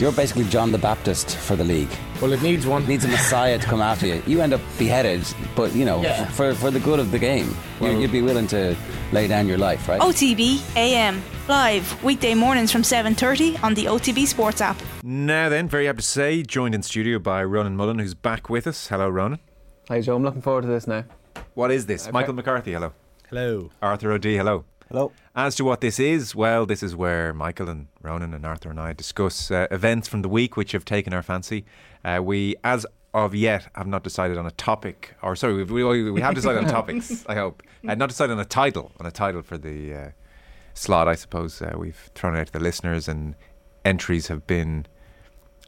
You're basically John the Baptist for the league. Well, it needs one. It needs a messiah to come after you. You end up beheaded, but you know, Yeah. for, for the good of the game, you you'd be willing to lay down your life, right? OTB AM live weekday mornings from 7:30 on the OTB Sports app. Now then, very happy to say, joined in studio by Ronan Mullen, who's back with us. Hello, Ronan. Hi Joe, I'm looking forward to this now. What is this? Michael McCarthy, hello. Hello. Arthur O'D, hello. Hello. As to what this is, well, this is where Michael and Ronan and Arthur and I discuss uh, events from the week which have taken our fancy. Uh, we, as of yet, have not decided on a topic, or sorry, we've, we, we have decided on topics, I hope. Uh, not decided on a title, on a title for the uh, slot, I suppose. Uh, we've thrown it out to the listeners, and entries have been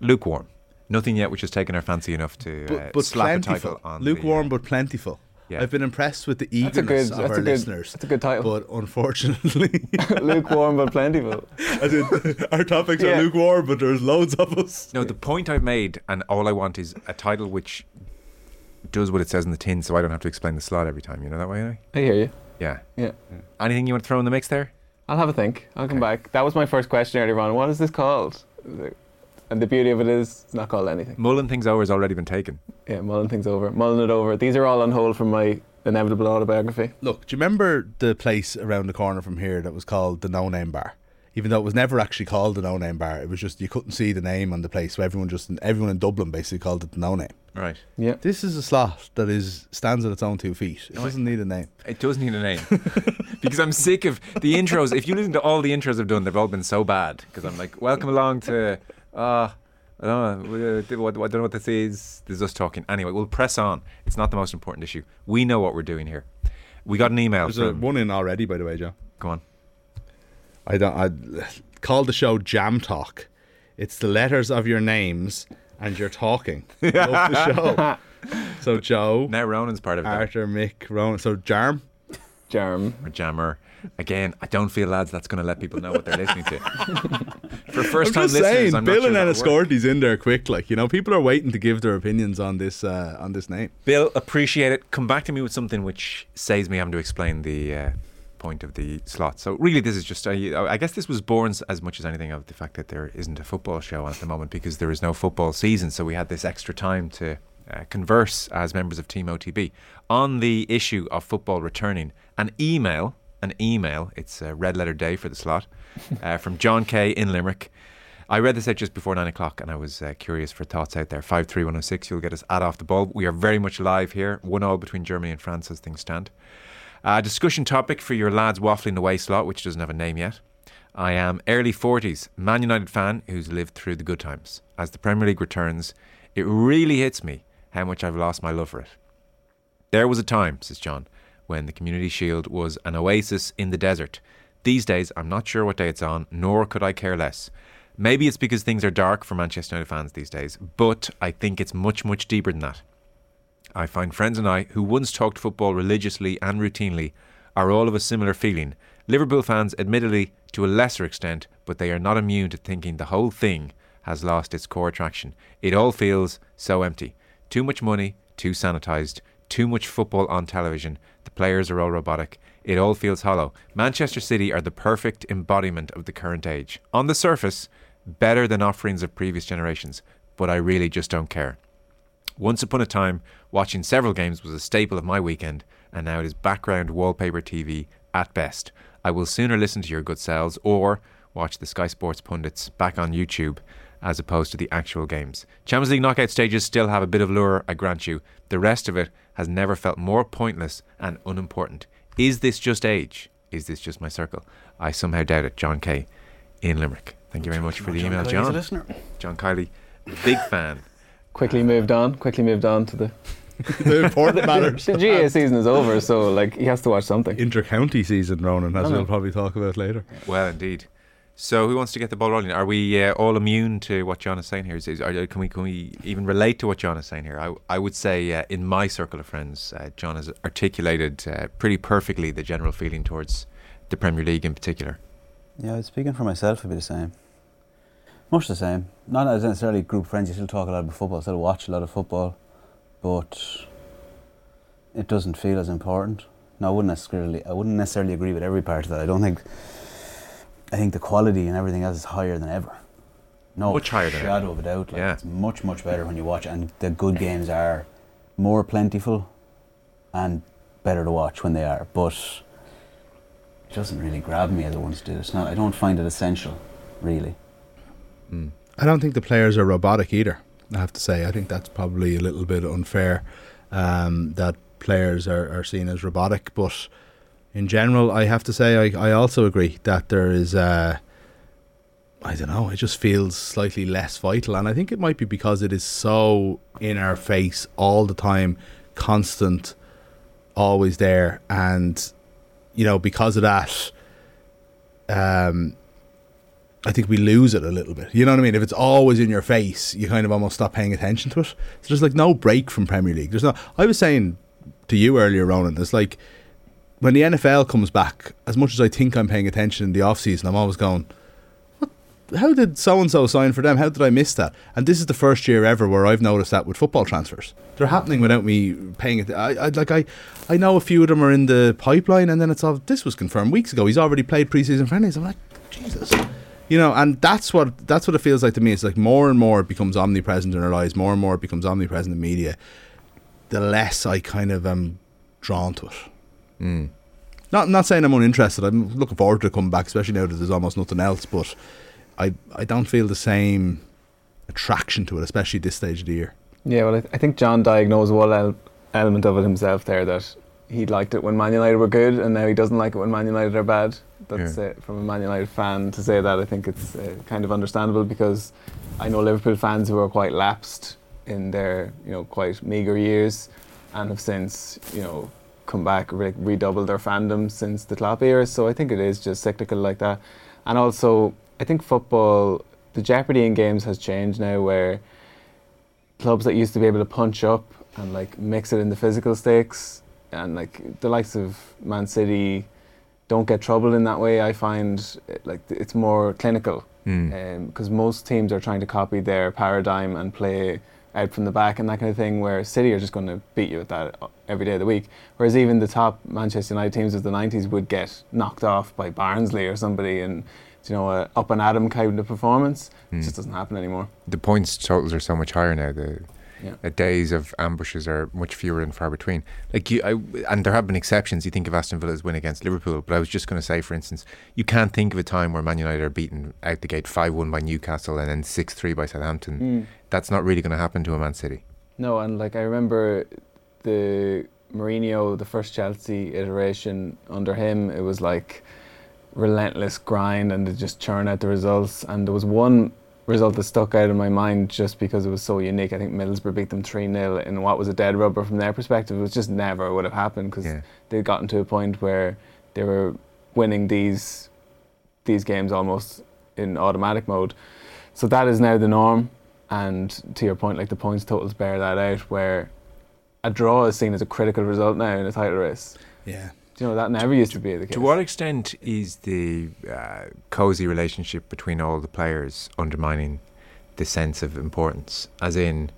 lukewarm. Nothing yet which has taken our fancy enough to uh, But, but slap a plentiful. title on. Lukewarm the, uh, but plentiful. Yeah. I've been impressed with the That's a eagerness good- of our good- listeners. that's a good title. But unfortunately, Lukewarm but plentiful. as in, our topics Yeah. are lukewarm, but there's loads of us. No, the point I've made, and all I want is a title which does what it says in the tin, so I don't have to explain the slot every time. You know that way, anyway? I hear you. Yeah. Yeah. Anything you want to throw in the mix there? I'll have a think. I'll come back. That was my first question earlier on. What is this called? And the beauty of it is it's not called anything. Mulling things over has already been taken. Yeah, mulling things over. Mulling it over. These are all on hold from my inevitable autobiography. Look, do you remember the place around the corner from here that was called the No Name Bar? Even though it was never actually called the No Name Bar, it was just you couldn't see the name on the place, so everyone just everyone in Dublin basically called it the No Name. Right. Yeah. This is a slot that is stands on its own two feet. It doesn't need a name. It does need a name. because I'm sick of the intros. If you listen to all the intros I've done, they've all been so bad. Because I'm like, welcome along to. Uh, I don't know. uh, What, what, I don't know what this is. This is us talking. Anyway, we'll press on. It's not the most important issue. We know what we're doing here. We got an email There's a from. one in already, by the way, Joe. Go on. I don't. I call the show Jam Talk. It's the letters of your names and you're talking. Love the show. So Joe, Now Ronan's part of it. though. Arthur, Mick, Ronan. So Jarm. Jarm. or jammer. Again, I don't feel, lads, that's going to let people know what they're listening to. For first I'm time listeners, saying, I'm Bill not sure and work. In there quick. Like you know, people are waiting to give their opinions on this uh, on this name. Bill, appreciate it. Come back to me with something which saves me having to explain the uh, point of the slot. So really, this is just, I, I guess this was born as much as anything of the fact that there isn't a football show at the moment because there is no football season. So we had this extra time to uh, converse as members of Team OTB on the issue of football returning. An email, an email, it's a red letter day for the slot, uh, from John Kay in Limerick. I read this out just before nine o'clock and I was uh, curious for thoughts out there. 53106, you'll get us at off the ball. We are very much live here, 1 all between Germany and France as things stand. Uh, discussion topic for your lads waffling away slot, which doesn't have a name yet. I am early 40s, Man United fan who's lived through the good times. As the Premier League returns, it really hits me how much I've lost my love for it. There was a time, says John, when the Community Shield was an oasis in the desert. These days, I'm not sure what day it's on, nor could I care less. Maybe it's because things are dark for Manchester United fans these days, but I think it's much, much deeper than that. I find friends and I, who once talked football religiously and routinely, are all of a similar feeling. Liverpool fans, admittedly, to a lesser extent, but they are not immune to thinking the whole thing has lost its core attraction. It all feels so empty. Too much money, too sanitised, too much football on television. The players are all robotic. It all feels hollow. Manchester City are the perfect embodiment of the current age. On the surface, better than offerings of previous generations, but I really just don't care. Once upon a time, watching several games was a staple of my weekend, and now it is background wallpaper TV at best. I will sooner listen to your good selves or watch the Sky Sports pundits back on YouTube as opposed to the actual games. Champions League knockout stages still have a bit of lure, I grant you. The rest of it has never felt more pointless and unimportant. Is this just age? Is this just my circle? I somehow doubt it. John Kay in Limerick. Thank you very much for the email, John. John Kiely, big fan. Quickly moved on. Quickly moved on to the. The important matters. The GAA season is over, so like he has to watch something. Inter-county season, Ronan, as we'll probably talk about later. Well, indeed. So, who wants to get the ball rolling? Are we uh, all immune to what John is saying here? Is, is, are, can we can we even relate to what John is saying here? I, I would say, uh, in my circle of friends, uh, John has articulated uh, pretty perfectly the general feeling towards the Premier League in particular. Yeah, speaking for myself, it'd be the same. Much the same. Not as necessarily group friends. You still talk a lot about football, still watch a lot of football, but it doesn't feel as important. No, I wouldn't necessarily. I wouldn't necessarily agree with every part of that. I don't think. I think the quality and everything else is higher than ever. No Much higher than ever. shadow of a doubt. Like, Yeah. It's much, much better when you watch it. And the good games are more plentiful and better to watch when they are. But it doesn't really grab me as it once did. It's not, I don't find it essential, really. Mm. I don't think the players are robotic either. I have to say, I think that's probably a little bit unfair um, that players are, are seen as robotic. But in general, I have to say, I, I also agree that there is, uh, I don't know, it just feels slightly less vital. And I think it might be because it is so in our face all the time, constant, always there. And, you know, because of that, um, I think we lose it a little bit. You know what I mean? If it's always in your face, you kind of almost stop paying attention to it. So there's like no break from Premier League. There's no. I was saying to you earlier, Ronan. It's like when the NFL comes back. As much as I think I'm paying attention in the off season, I'm always going. What? How did so and so sign for them? How did I miss that? And this is the first year ever where I've noticed that with football transfers. They're happening without me paying it. I, I like I, I know a few of them are in the pipeline, and then it's all. This was confirmed weeks ago. He's already played preseason friendlies. I'm like, Jesus you know and that's what that's what it feels like to me it's like more and more it becomes omnipresent in our lives more and more it becomes omnipresent in media the less i kind of am drawn to it Mm. not not saying i'm uninterested i'm looking forward to coming back especially now that there's almost nothing else but i i don't feel the same attraction to it especially at this stage of the year Yeah, well, I, I think John diagnosed one el- element of it himself there that he liked it when Man United were good, and now he doesn't like it when Man United are bad. That's Yeah. uh, from a Man United fan to say that. I think it's uh, kind of understandable because I know Liverpool fans who are quite lapsed in their you know quite meager years, and have since you know come back re- redoubled their fandom since the Klopp era. So I think it is just cyclical like that, and also I think football, the jeopardy in games has changed now where clubs that used to be able to punch up and like mix it in the physical stakes and like the likes of Man City don't get trouble in that way. I find it, like it's more clinical Mm. because most teams are trying to copy their paradigm and play out from the back and that kind of thing. Where City are just going to beat you at that every day of the week. Whereas even the top Manchester United teams of the '90s would get knocked off by Barnsley or somebody and you know a up and at 'em kind of performance. It Mm. just doesn't happen anymore. the points totals are so much higher now. The Yeah. uh, days of ambushes are much fewer and far between. Like you, I, and there have been exceptions. You think of Aston Villa's win against Liverpool, but I was just going to say, for instance, you can't think of a time where Man United are beaten out the gate five one by Newcastle and then six three by Southampton. That's not really going to happen to a Man City. No, and like I remember the Mourinho, the first Chelsea iteration under him, it was like relentless grind and they just churn out the results. And there was one result that stuck out in my mind just because it was so unique. I think Middlesbrough beat them 3 0 in what was a dead rubber from their perspective. It was just never would have happened because Yeah. they'd gotten to a point where they were winning these these games almost in automatic mode. So that is now the norm. And to your point, like the points totals bear that out, where a draw is seen as a critical result now in a title race. yeah Do you know that never used to be the case? To what extent is the uh, cozy relationship between all the players undermining the sense of importance? As in,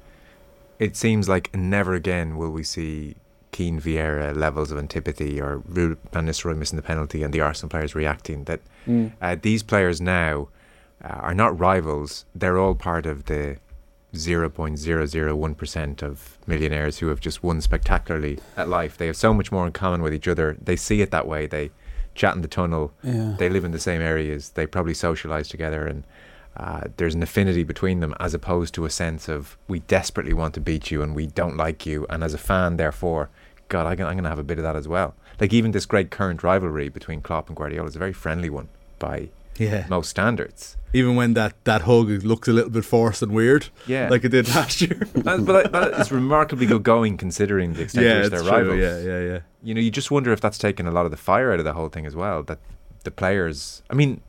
it seems like never again will we see Keane Vieira levels of antipathy or Ruud Van Nistelrooy missing the penalty and the Arsenal players reacting. That Mm. uh, these players now uh, are not rivals; they're all part of the 0.001% of millionaires who have just won spectacularly at life. They have so much more in common with each other. They see it that way. They chat in the tunnel. Yeah. They live in the same areas. They probably socialize together, and uh, there's an affinity between them, as opposed to a sense of we desperately want to beat you and we don't like you. And as a fan, therefore, God, I can, I'm going to have a bit of that as well. Like even this great current rivalry between Klopp and Guardiola is a very friendly one by yeah most standards. even when that that hug looks a little bit forced and weird Yeah, like it did last year but that is remarkably good going considering the extent to yeah which they're true. rivals. yeah yeah yeah You know, you just wonder if that's taken a lot of the fire out of the whole thing as well. That the players, I mean,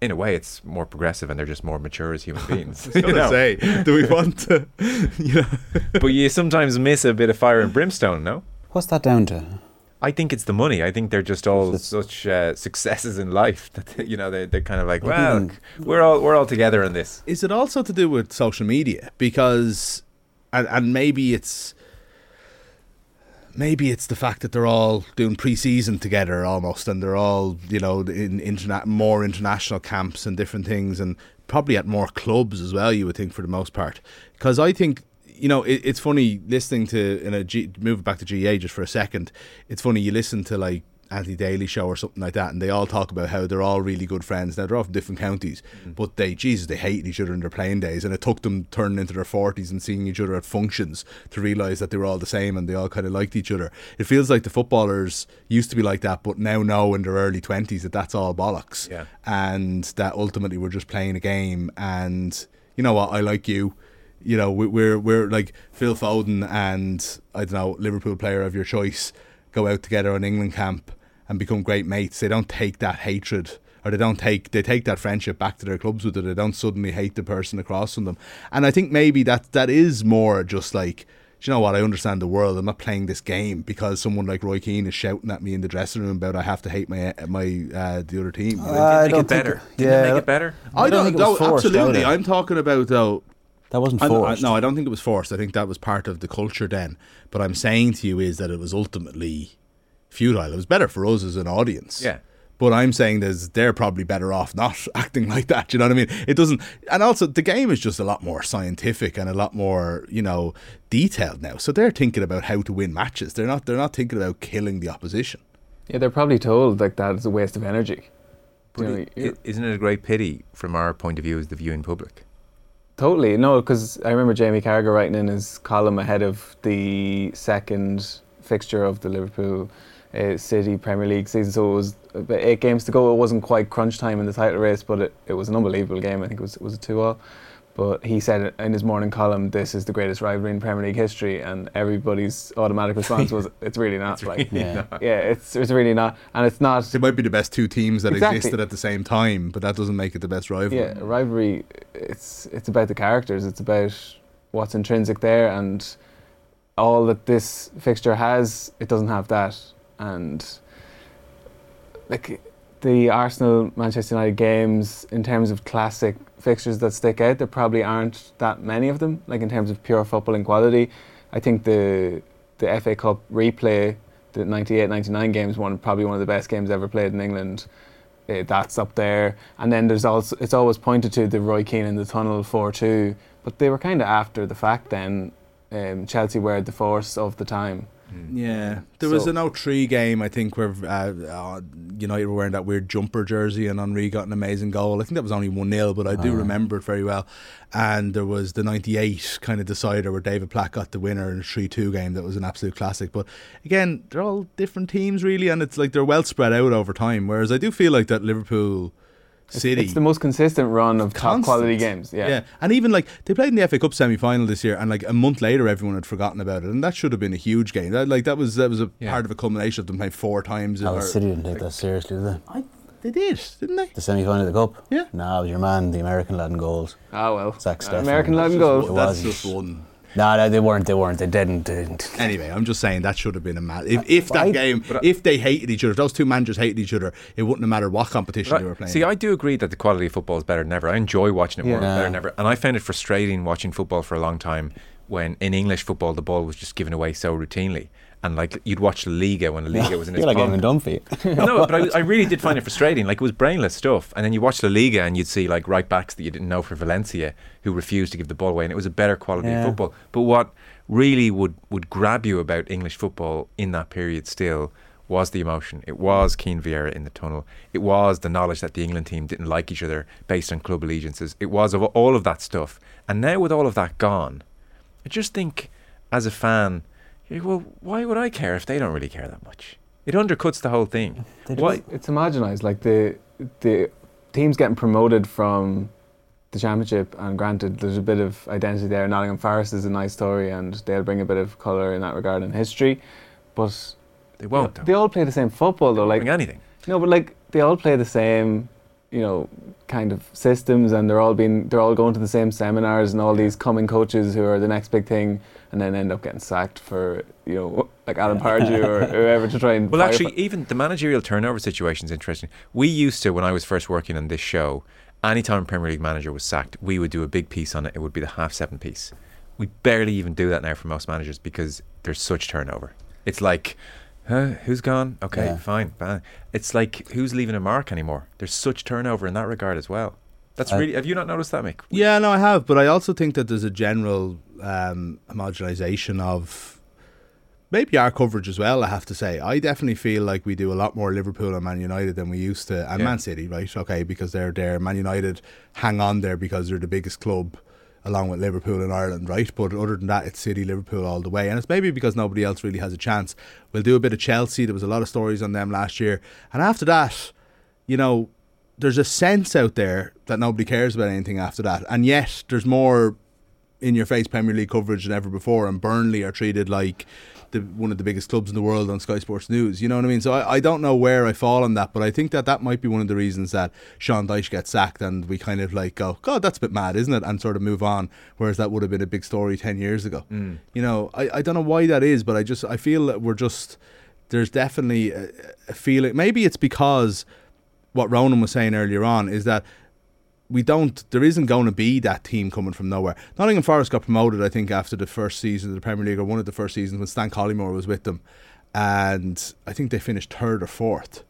in a way, it's more progressive and they're just more mature as human beings. I was you gonna know? say, do we want to, you know? but you sometimes miss a bit of fire and brimstone, no? What's that down to? I think it's the money. I think they're just all It's- such uh, successes in life that you know they they're kind of like, well, think- we're all we're all together in this. Is it also to do with social media? Because, and, and maybe it's, maybe it's the fact that they're all doing pre-season together almost, and they're all, you know, in internet more international camps and different things, and probably at more clubs as well. You would think for the most part, because I think you know it, it's funny listening to in a G, move back to GAA just for a second. It's funny you listen to like Anthony Daly show or something like that, and they all talk about how they're all really good friends. Now they're all from different counties, Mm. but they Jesus they hated each other in their playing days, and it took them turning into their forties and seeing each other at functions to realise that they were all the same and they all kind of liked each other. It feels like the footballers used to be like that, but now know in their early twenties that that's all bollocks, Yeah. and that ultimately we're just playing a game. And you know what, I like you. You know, we- we're we're like Phil Foden and I don't know Liverpool player of your choice go out together on England camp and become great mates. They don't take that hatred or they don't take they take that friendship back to their clubs with it. They don't suddenly hate the person across from them. And I think maybe that that is more just like do you know what? I understand the world. I'm not playing this game because someone like Roy Keane is shouting at me in the dressing room about I have to hate my my uh, the other team. Uh, Did I make don't it think- better? Did yeah. it make it better? I I don't don't, think it was no, forced absolutely. either. I'm talking about though. That wasn't I, I, forced. no, I don't think it was forced. I think that was part of the culture then. But I'm saying to you is that it was ultimately futile. It was better for us as an audience. Yeah. But I'm saying there's they're probably better off not acting like that. You know what I mean? It doesn't. And also, the game is just a lot more scientific and a lot more, you know, detailed now. So they're thinking about how to win matches. They're not. They're not thinking about killing the opposition. Yeah, they're probably told like that is a waste of energy. But You know, i- you're- i- isn't it a great pity from our point of view as the viewing public? Totally no, because I remember Jamie Carragher writing in his column ahead of the second fixture of the Liverpool uh, City Premier League season. So it was about eight games to go. It wasn't quite crunch time in the title race, but it, it was an unbelievable game. I think it was it was a two all. But he said in his morning column, "This is the greatest rivalry in Premier League history," and everybody's automatic response was, "It's really not." like, Yeah. yeah, it's it's really not, and it's not. It might be the best two teams that Exactly. existed at the same time, but that doesn't make it the best rivalry. Yeah, rivalry. It's it's about the characters. It's about what's intrinsic there, and all that this fixture has, it doesn't have that. And like the Arsenal Manchester United games, in terms of classic fixtures that stick out, there probably aren't that many of them. Like in terms of pure footballing quality, I think the the FA Cup replay, the 98-99 games, one probably one of the best games ever played in England uh, that's up there. And then there's also it's always pointed to the Roy Keane in the tunnel four two, but they were kind of after the fact. Then um, Chelsea were the force of the time. Yeah, there was an 0-3 game I think where uh, uh, United were wearing that weird jumper jersey and Henri got an amazing goal. I think that was only one 0 but I do Ah. remember it very well. And there was the 98 kind of decider where David Platt got the winner in a 3-2 game. That was an absolute classic. But again, they're all different teams really, and it's like they're well spread out over time. Whereas I do feel like that Liverpool City. It's the most consistent run of top quality games. Yeah. Yeah, and even like they played in the FA Cup semi final this year, and like a month later, everyone had forgotten about it, and that should have been a huge game. That like that was that was a Yeah. part of a culmination of them playing four times. No, or- City didn't take that seriously, did they? I, they did, didn't they? The semi final of the Cup? Yeah. No, it was your man, the American lad in goals. Ah well. Zach Uh, American lad and It wasn't. That's just one. No, no, they weren't. They weren't. They didn't. They didn't. Anyway, I'm just saying that should have been a match. If, if that I- game, I- if they hated each other, if those two managers hated each other, it wouldn't have mattered what competition But they were playing. See, I do agree that the quality of football is better than ever. I enjoy watching it more Yeah. better than ever. And I found it frustrating watching football for a long time when in English football the ball was just given away so routinely. And like you'd watch La Liga when La Liga was in its like prime. Eamon Dunphy. no, but I, I really did find it frustrating. Like it was brainless stuff, and then you watch La Liga and you'd see like right backs that you didn't know for Valencia who refused to give the ball away, and it was a better quality Yeah. of football. But what really would would grab you about English football in that period still was the emotion. It was Keane Vieira in the tunnel. It was the knowledge that the England team didn't like each other based on club allegiances. It was of all of that stuff. And now with all of that gone, I just think as a fan, well, why would I care if they don't really care that much? It undercuts the whole thing. They Why? just- It's homogenized. Like the the teams getting promoted from the championship, and granted, there's a bit of identity there. Nottingham Forest is a nice story, and they'll bring a bit of colour in that regard in history. But They won't. though. they all play the same football, though. Like anything. no, but like they all play the same, you know, kind of systems, and they're all being they're all going to the same seminars, and all these coming coaches who are the next big thing, and then end up getting sacked for you know like Alan Pardew or whoever to try and Well, actually, even the managerial turnover situation is interesting. We used to, when I was first working on this show, anytime a Premier League manager was sacked, we would do a big piece on it. It would be the half seven piece. We barely even do that now for most managers because there's such turnover. It's like, huh, who's gone? Okay, Yeah. fine. fine. It's like, who's leaving a mark anymore? There's such turnover in that regard as well. That's I- really. Have you not noticed that, Mick? Yeah, no, I have, but I also think that there's a general um, homogenization of maybe our coverage as well. I have to say, I definitely feel like we do a lot more Liverpool and Man United than we used to, and Yeah. Man City, right? Okay, because they're there. Man United hang on there because they're the biggest club. Along with Liverpool in Ireland, right? But other than that, it's City, Liverpool all the way. And it's maybe because nobody else really has a chance. We'll do a bit of Chelsea. There was a lot of stories on them last year. And after that, you know, there's a sense out there that nobody cares about anything after that. And yet, there's more in your face Premier League coverage than ever before. And Burnley are treated like the, one of the biggest clubs in the world on Sky Sports News. You know what I mean? So I, I don't know where I fall on that, but I think that that might be one of the reasons that Sean Dyche gets sacked and we kind of like go, God, that's a bit mad, isn't it? And sort of move on. Whereas that would have been a big story 10 years ago. Mm. You know, I, I don't know why that is, but I just, I feel that we're just, there's definitely a, a feeling. Maybe it's because what Ronan was saying earlier on is that we don't there isn't going to be that team coming from nowhere. Nottingham Forest got promoted, I think, after the first season of the Premier League or one of the first seasons when Stan Collymore was with them, and I think they finished third or fourth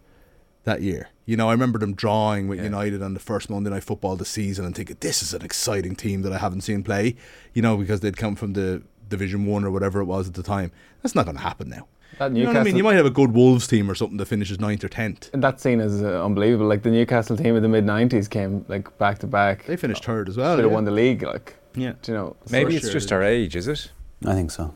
that year. You know, I remember them drawing with Yeah. United on the first Monday Night Football of the season and thinking this is an exciting team that I haven't seen play. You know, because they'd come from the Division One or whatever it was at the time. That's not going to happen now. That You know what I mean? You might have a good Wolves team or something that finishes ninth or tenth. And that scene is uh, unbelievable. Like the Newcastle team of the mid '90s came like back to back. They finished third as well. Should have yeah. won the league. Like, Yeah. do you know? Maybe it's sure. just our age, is it? I think so.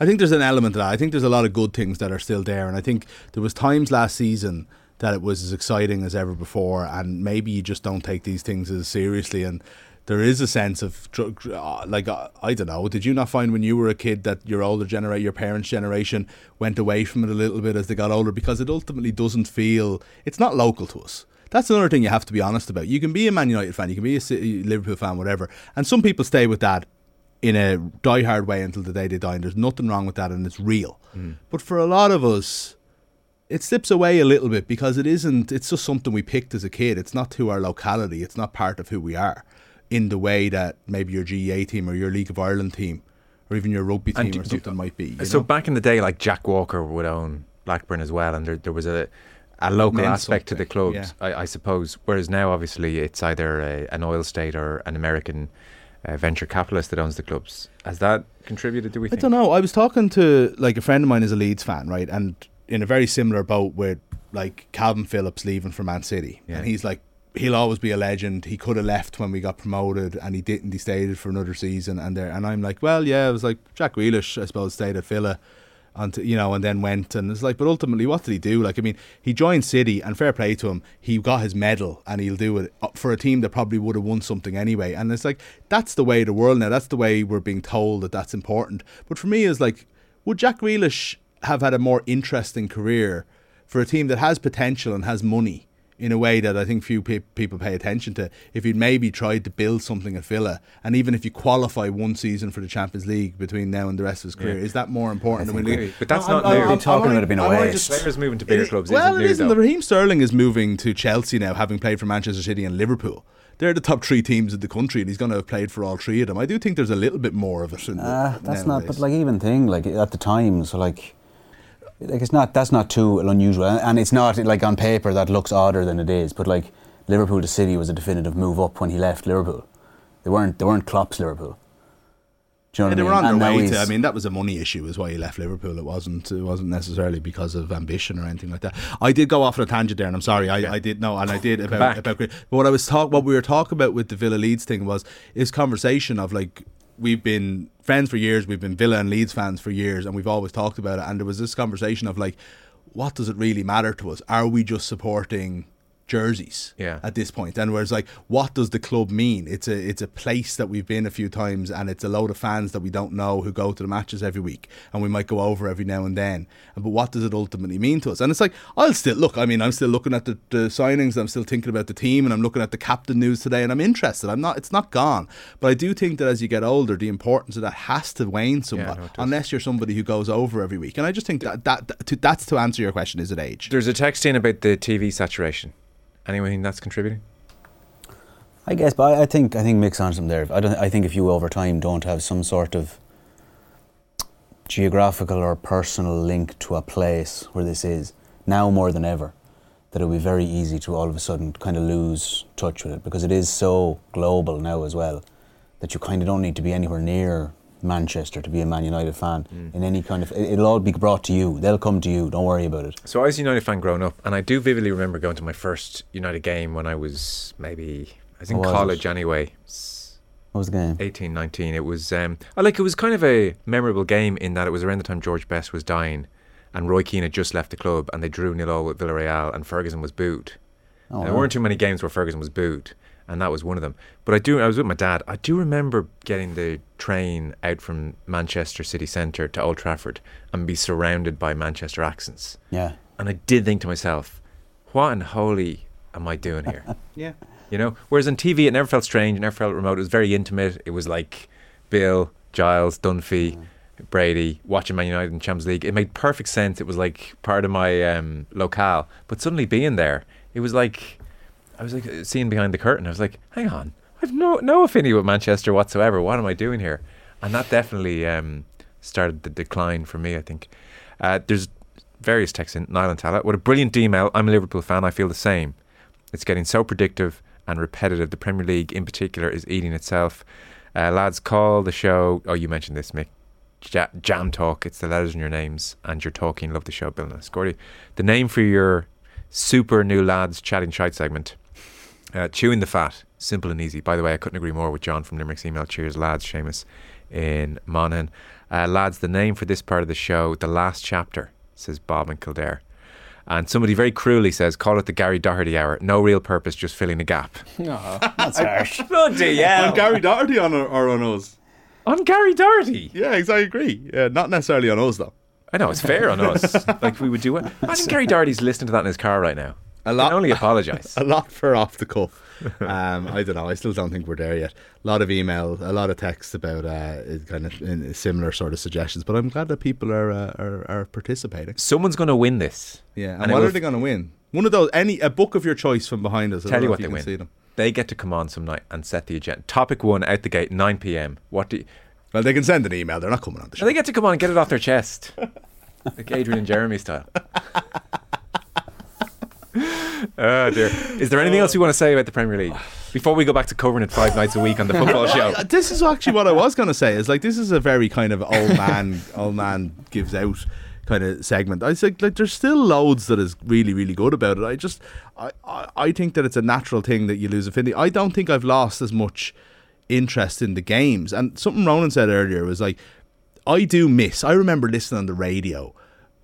I think there's an element of that. I think there's a lot of good things that are still there, and I think there was times last season that it was as exciting as ever before, and maybe you just don't take these things as seriously, and there is a sense of uh, like uh, I don't know. Did you not find when you were a kid that your older generation, your parents' generation, went away from it a little bit as they got older because it ultimately doesn't feel it's not local to us. That's another thing you have to be honest about. You can be a Man United fan, you can be a City, Liverpool fan, whatever, and some people stay with that in a die-hard way until the day they die. And there's nothing wrong with that, and it's real. But for a lot of us, it slips away a little bit because it isn't. It's just something we picked as a kid. It's not to our locality. It's not part of who we are, in the way that maybe your GAA team or your League of Ireland team, or even your rugby team do- or do- something might be. So know? back in the day, like Jack Walker would own Blackburn as well, and there, there was a a local Meant aspect to the clubs, I, I suppose. Whereas now, obviously, it's either a, an oil state or an American uh, venture capitalist that owns the clubs. Has that contributed? Do we I think? don't know. I was talking to like a friend of mine is a Leeds fan, right? And in a very similar boat with like Kalvin Phillips leaving for Man City, Yeah. and he's like, he'll always be a legend. He could have left when we got promoted, and he didn't. He stayed for another season, and there. And I'm like, well, yeah, it was like Jack Grealish, I suppose, stayed at Villa. Until, you know, and then went and it's like, but ultimately, what did he do? Like, I mean, he joined City, and fair play to him, he got his medal, and he'll do it uh, for a team that probably would have won something anyway. And it's like that's the way the world now. That's the way we're being told that that's important. But for me, is like, would Jack Grealish have had a more interesting career for a team that has potential and has money in a way that I think few pe- people pay attention to. If you'd maybe tried to build something at Villa, and even if you qualify one season for the Champions League between now and the rest of his career, Yeah. is that more important? Than think winning? but that's No, not I'm- new. I'm- Been talking about it being a might- I might waste. Players moving to bigger is- clubs well, isn't it new, isn't. though. Raheem Sterling is moving to Chelsea now, having played for Manchester City and Liverpool. They're the top three teams in the country, and he's going to have played for all three of them. I do think there's a little bit more of it. In the, Uh, that's not, but like even thing like at the time, so like, like it's not that's not too unusual, and and it's not like on paper that looks odder than it is. But like Liverpool to City was a definitive move up when he left Liverpool. They weren't they weren't Klopp's Liverpool. Do you know Yeah, they what were I mean? on their now way to. I mean, that was a money issue, is why he left Liverpool. It wasn't. It wasn't necessarily because of ambition or anything like that. I did go off on a tangent there, and I'm sorry. I, Yeah. I did know, and I did about back. about. But what I was talk, what we were talking about with the Villa Leeds thing was is conversation of like we've been friends for years. We've been Villa and Leeds fans for years, and we've always talked about it. And there was this conversation of like, what does it really matter to us? Are we just supporting? Jerseys Yeah. at this point. And whereas like what does the club mean? It's a it's a place that we've been a few times and it's a load of fans that we don't know who go to the matches every week and we might go over every now and then. But what does it ultimately mean to us? And it's like I'll still look I mean I'm still looking at the, the signings I'm still thinking about the team and I'm looking at the captain news today and I'm interested. I'm not it's not gone. But I do think that as you get older the importance of that has to wane somewhat no, unless you're somebody who goes over every week. And I just think that, that, that to, that's to answer your question is it age? There's a text in about the TV saturation. Anything that's contributing? I guess, but I, think I think mix on some there. I don't. I think if you over time don't have some sort of geographical or personal link to a place where this is now more than ever, that it would be very easy to all of a sudden kind of lose touch with it because it is so global now as well that you kind of don't need to be anywhere near Manchester to be a Man United fan Mm. in any kind of. it- It'll all be brought to you. They'll come to you. Don't worry about it. So I was a United fan growing up, and I do vividly remember going to my first United game when I was maybe I was in was college it? anyway. What was the game? 18, 19. It was um, I like it was kind of a memorable game in that it was around the time George Best was dying, and Roy Keane had just left the club, and they drew nil all with Villarreal, and Ferguson was booed. Oh, there wow. weren't too many games where Ferguson was booed, and that was one of them. But I do, I was with my dad. I do remember getting the train out from Manchester city centre to Old Trafford and be surrounded by Manchester accents, Yeah. and I did think to myself, "What in holy am I doing here?" Yeah. You know, whereas on TV it never felt strange, it never felt remote. It was very intimate. It was like Bill, Giles, Dunphy, Brady watching Man United in Champions League. It made perfect sense. It was like part of my um, locale. But suddenly being there, it was like I was like seeing behind the curtain. I was like, hang on, I've no no affinity with Manchester whatsoever. What am I doing here? And that definitely um, started the decline for me. I think uh, there's various texts in Niall and Tallaght. What a brilliant email. I'm a Liverpool fan. I feel the same. It's getting so predictive and repetitive. The Premier League, in particular, is eating itself. Uh, lads, call the show. Oh, you mentioned this, Mick. Ja- jam talk. It's the letters in your names, and you're talking. Love the show, Bill and Scorty. The name for your super new lads chatting shite segment. Uh, chewing the fat, simple and easy. By the way, I couldn't agree more with John from Limerick's email. Cheers, lads. Seamus in Monaghan. Uh, lads, the name for this part of the show, the last chapter, says Bob and Kildare. And somebody very cruelly says, call it the Gary Doherty hour. No real purpose, just filling a gap. No. That's harsh. Bloody hell. On Gary Doherty on or on us? On Gary Doherty. Yeah, exactly. agree. Yeah, not necessarily on us though. I know, it's fair on us. like we would do it. Imagine Gary Doherty's listening to that in his car right now. A I lot- only apologise. a lot for off the cuff. Um, I don't know. I still don't think we're there yet. A lot of email, a lot of texts about uh, kind of in similar sort of suggestions. But I'm glad that people are uh, are, are participating. Someone's going to win this. Yeah, and, And what are they going to win? One of those, any a book of your choice from behind us. I Tell you what if they win. See them. They get to come on some night and set the agenda. Topic one out the gate, 9 p.m. What do you, Well, they can send an email. They're not coming on the show. they get to come on and get it off their chest, like Adrian and Jeremy style. oh dear. Is there anything else you want to say about the Premier League before we go back to covering it five nights a week on the football show? This is actually what I was going to say. Is like this is a very kind of old man, old man gives out kind of segment. I think like there's still loads that is really really good about it. I just I, I I think that it's a natural thing that you lose affinity. I don't think I've lost as much interest in the games. And something Ronan said earlier was like I do miss. I remember listening on the radio.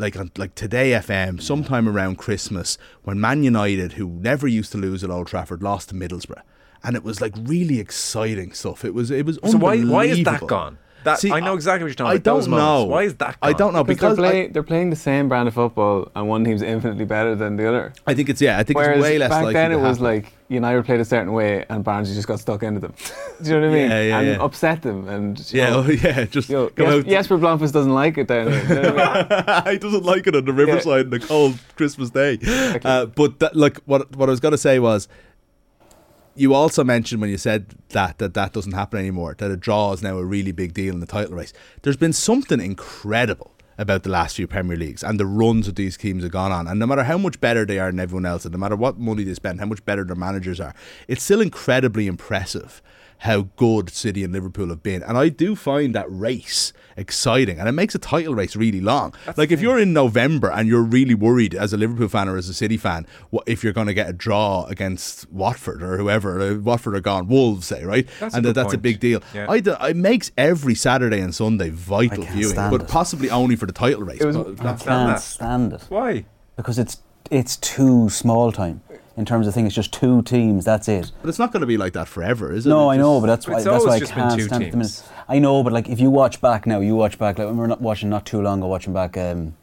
Like on like today FM, sometime around Christmas, when Man United, who never used to lose at Old Trafford, lost to Middlesbrough, and it was like really exciting stuff. It was it was So why why is that gone? That See, I know exactly what you're talking I about. I don't Those moments. know. Why is that? Gone? I don't know Because, because they're, I- they're playing the same brand of football, and one team's infinitely better than the other. I, think it's yeah. I think Whereas it's way less back likely then to it was happen. like United played a certain way, and Barnsley just got stuck into them. Do you know what I mean? Yeah, yeah, and yeah. upset them, and yeah, know, oh, yeah, just you know, come out. Jesper Blomqvist doesn't like it down here. do you know I mean? he doesn't like it on the riverside on a cold Christmas day. Uh, but that, like, what what I was going to say was, you also mentioned when you said that that that doesn't happen anymore. That a draw is now a really big deal in the title race. There's been something incredible about the last few Premier Leagues and the runs that these teams have gone on. And no matter how much better they are than everyone else, and no matter what money they spend, how much better their managers are, it's still incredibly impressive how good City and Liverpool have been. And I do find that race exciting and it makes a title race really long. like if you're in November and you're really worried as a Liverpool fan or as a City fan, what if you're going to get a draw against Watford or whoever, uh, Watford are gone, Wolves say, right? That's a and that, good that's a big deal. Yeah. I do, it makes every Saturday and Sunday vital viewing, but it. possibly only for the title race. It was- But I that's- can't that. stand it Why? because it's it's too small time in terms of thing. It's just two teams. That's it. but it's not going to be like that forever, is it? No, It I know, but that's But why it's that's why I always just can't two stand it at the teams. minute. I know, but like if you watch back now, you watch back. Like when we we're not watching not too long ago, watching back um,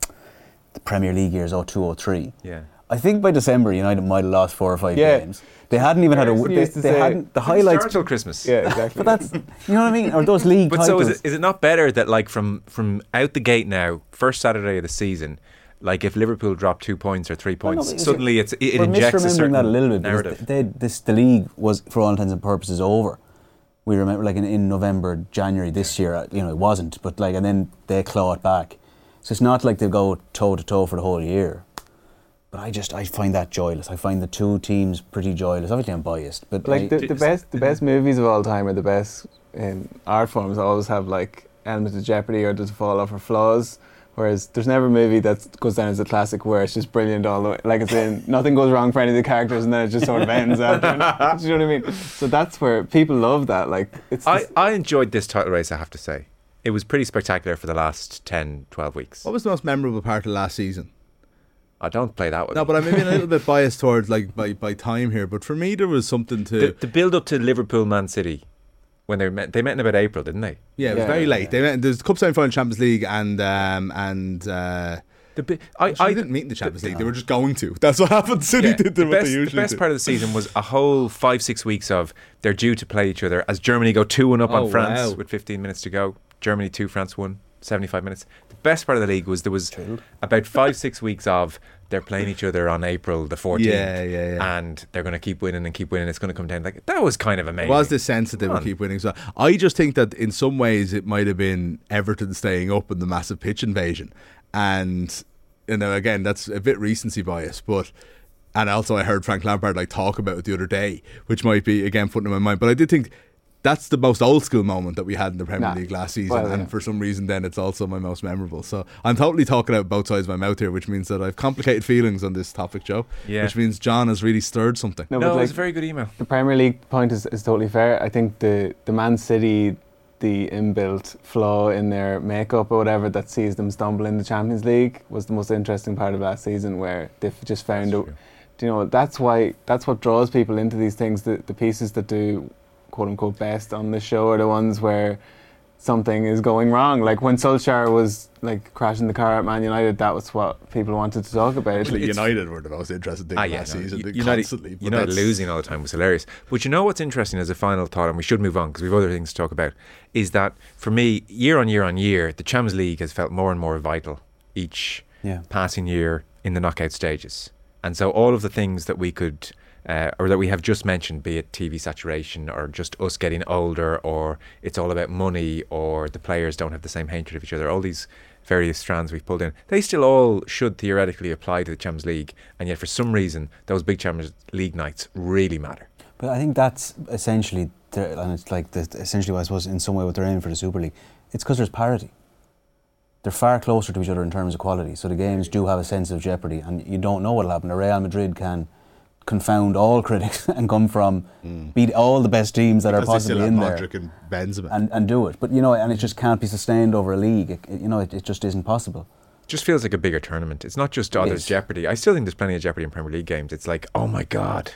the Premier League years 02, 03. Yeah. I think by December United might have lost four or five Yeah. games. They hadn't even had a. Ferguson They, used to they say- hadn't the Didn't highlights. start till Christmas. yeah, exactly. But that's you know what I mean. Or those league But titles. so is it, is it not better that like from from out the gate now, first Saturday of the season, like if Liverpool drop two points or three Well, no, points, because suddenly it's it, it injects a certain that a little bit because narrative. they, this the league was for all intents and purposes over. We remember like in, in November, January this year, uh, you know, it wasn't, but like and then they claw it back. So it's not like they go toe to toe for the whole year. But I just I find that joyless. I find the two teams pretty joyless. Obviously, I'm biased, but like I- the, the best the best movies of all time or the best um, art forms always have like elements of jeopardy or does fall off or flaws. Whereas there's never a movie that goes down as a classic where it's just brilliant all the way. Like it's in nothing goes wrong for any of the characters and then it just sort of ends after. Do you know what I mean? So that's where people love that. Like it's I, just- I enjoyed this title race, I have to say. It was pretty spectacular for the last 10, 12 weeks. What was the most memorable part of last season? I don't play that one. No, but I'm maybe a little bit biased towards like by, by time here. But for me, there was something to. the, the build up to Liverpool Man City when they met they met in about April, didn't they? yeah, it was Yeah, very late. yeah. They met. there's the Cup semi final, Champions League, and um, and uh, The bi- I, I didn't meet in the Champions League. They were just going to. That's what happened. City Yeah, did the what best, they the best do. part of the season was a whole five six weeks of they're due to play each other as Germany go two one up Oh, on France wow. with 15 minutes to go. Germany two, France one, 75 minutes. The best part of the league was there was about five six weeks of they're playing each other on April the 14th. Yeah, yeah, yeah. And they're going to keep winning and keep winning. It's going to come down like that was kind of amazing. was this sense that they would keep winning. So I just think that in some ways it might have been Everton staying up in the massive pitch invasion, and you know again that's a bit recency bias, but. And also, I heard Frank Lampard like talk about it the other day, which might be again putting in my mind. But I did think that's the most old school moment that we had in the Premier Nah. League last season, Well, and yeah. for some reason, then it's also my most memorable. So I'm totally talking out both sides of my mouth here, which means that I've complicated feelings on this topic, Joe. Yeah. Which means John has really stirred something. no, no, but it like, was a very good email. The Premier League point is, is totally fair. I think the, the Man City, the inbuilt flaw in their makeup or whatever that sees them stumble in the Champions League was the most interesting part of last season where they've just found out. do you know that's why that's what draws people into these things the, the pieces that do quote unquote best on the show are the ones where something is going wrong like when Solskjaer was like crashing the car at Man United that was what people wanted to talk about Actually, It's- United were the most interesting thing Ah, last no, season. U- United, constantly, but United losing all the time was hilarious. But you know what's interesting as a final thought, and we should move on because we've other things to talk about, is that for me, year on year on year, the Champions League has felt more and more vital each yeah. passing year in the knockout stages. And so all of the things that we could, uh, or that we have just mentioned, be it TV saturation or just us getting older, or it's all about money, or the players don't have the same hatred of each other, all these various strands we've pulled in, they still all should theoretically apply to the Champions League. And yet, for some reason, those big Champions League nights really matter. But I think that's essentially, and it's like the, essentially, I suppose, in some way, what they're aiming for the Super League. It's because there's parity. They're far closer to each other in terms of quality, so the games do have a sense of jeopardy, and you don't know what'll happen. A Real Madrid can confound all critics and come from beat all the best teams that Mm. Because are they still possibly have in there and Benzema. and, and do it. But you know, and it just can't be sustained over a league. It, it- you know, it, it just isn't possible. just feels like a bigger tournament. It's not just, oh, there's jeopardy. I still think there's plenty of jeopardy in Premier League games. It's like, oh my God.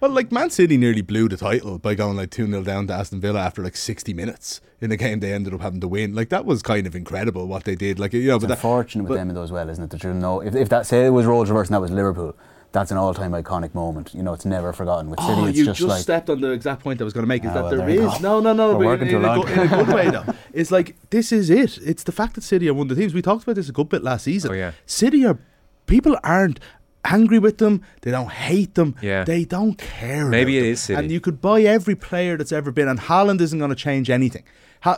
well, like Man City nearly blew the title by going like 2 0 down to Aston Villa after like 60 minutes in a game they ended up having to win. Like, that was kind of incredible what they did. Like, you know, It's but that, unfortunate with but- them though as well, isn't it? That you know, if, if that say it was roles reversed and that was Liverpool, that's an all-time iconic moment. You know, it's never forgotten. With City, Oh, it's you just, just, like stepped on the exact point I was going to make. Is Ah, that well, there there you is go. no, no, no, We're but working in, too in, a long. good, in a good way though. It's like this is it. It's the fact that City are one of the teams. We talked about this a good bit last season. Oh, yeah. City are people aren't angry with them. They don't hate them. Yeah. They don't care. Maybe about it them. is City. And you could buy every player that's ever been, and Haaland isn't going to change anything.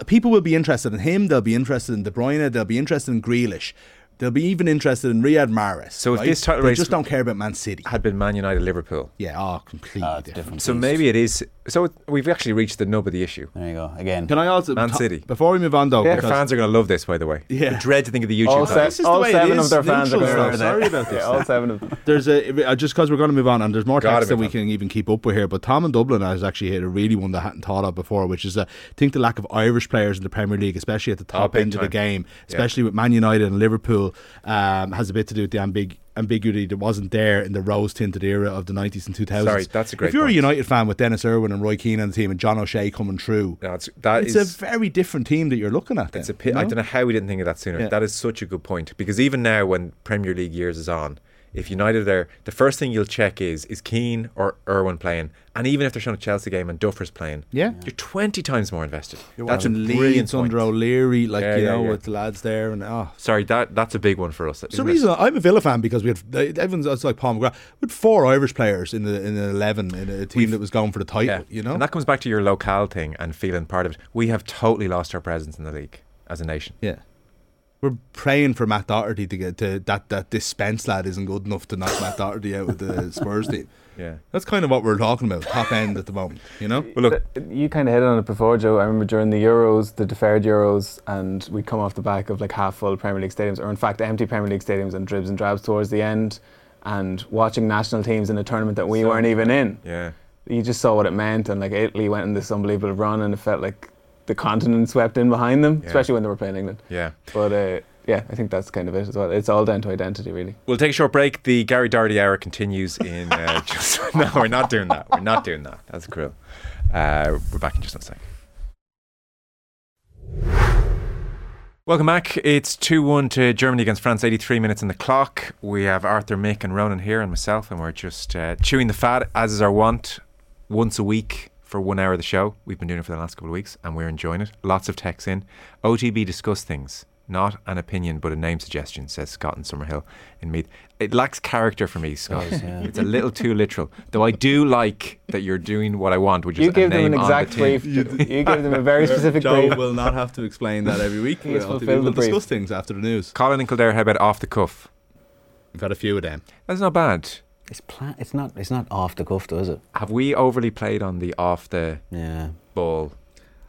People will be interested in him. They'll be interested in De Bruyne. They'll be interested in Grealish. They'll be even interested in Riyad Mahrez. So if right? this title they race- just don't care about Man City. Had been Man United, Liverpool. Yeah, oh, completely it's different. different. So maybe it is. So we've actually reached the nub of the issue. there you go again. Can I also Man to- City. before we move on though? Yeah. Your fans are going to love this, by the way. Yeah. I dread to think of the YouTube. all, title. This se- is the way seven of their fans are Neutral going stuff. Sorry about this. Yeah, all seven of them. There's a uh, just because we're going to move on, and there's more Gotta text than we on. can even keep up with here. But Tom in Dublin has actually hit a really one that I hadn't thought of before, which is uh, I think the lack of Irish players in the Premier League, especially at the top Oh, big end of the time. game, Yeah. especially with Man United and Liverpool, um, has a bit to do with the ambig- ambiguity that wasn't there in the rose tinted era of the 90s and 2000s. Sorry, that's a great If you're point. a United fan with Denis Irwin and Roy Keane on the team and John O'Shea coming through, it's, that it's is- a very different team that you're looking at. It's a you I don't know how we didn't think of that sooner. Yeah. That is such a good point because even now, when Premier League years is on, if United are the first thing you'll check is is Keane or Irwin playing, and even if they're showing a Chelsea game and Duffer's playing, Yeah. you're twenty times more invested. You're That's a watching brilliant point. under O'Leary, like Yeah, you know, yeah. with the lads there, and oh, Sorry, that that's a big one for us. For isn't it? reason, I'm a Villa fan because we had everyone's it's like Paul McGrath with four Irish players in the in the eleven in a team We've- that was going for the title. Yeah, You know, and that comes back to your locale thing and feeling part of it. We have totally lost our presence in the league as a nation. yeah. We're praying for Matt Doherty to get to that that this Spence lad isn't good enough to knock Matt Doherty out of the Spurs team. Yeah. That's kind of what we're talking about, top end at the moment. You know. Well, look, you kind of hit on it before, Joe. I remember during the Euros, the deferred Euros, and we'd come off the back of like half full Premier League stadiums, or in fact empty Premier League stadiums, and dribs and drabs towards the end, and watching national teams in a tournament that we So- weren't even in. yeah. You just saw what it meant, and like Italy went in this unbelievable run, and it felt like the continent swept in behind them, Yeah. especially when they were playing England. Yeah. But uh, yeah, I think that's kind of it as well. It's all down to identity, really. We'll take a short break. The Gary Doherty hour continues in uh, just. No, we're not doing that. We're not doing that. That's cruel. Uh, we're back in just a second. Welcome back. It's 2 1 to Germany against France, 83 minutes in the clock. We have Arthur, Mick, and Ronan here, and myself, and we're just uh, chewing the fat, as is our want, once a week for one hour of the show. We've been doing it for the last couple of weeks, and we're enjoying it. Lots of texts in. OTB discuss things, not an opinion, but a name suggestion, says Scott in Summerhill in Meath. It lacks character for me, Scott. does, yeah. It's a little too literal. Though I do like that you're doing what I want, which is You a gave them an exact the brief. you give them a very specific Joe brief. will not have to explain that every week. He We'll, fulfilled we'll the brief. discuss things after the news. Colin and Kildare, how about off the cuff? We've had a few of them. That's not bad. It's pla- It's not. It's not off the cuff, though, is it? Have we overly played on the off the Yeah. ball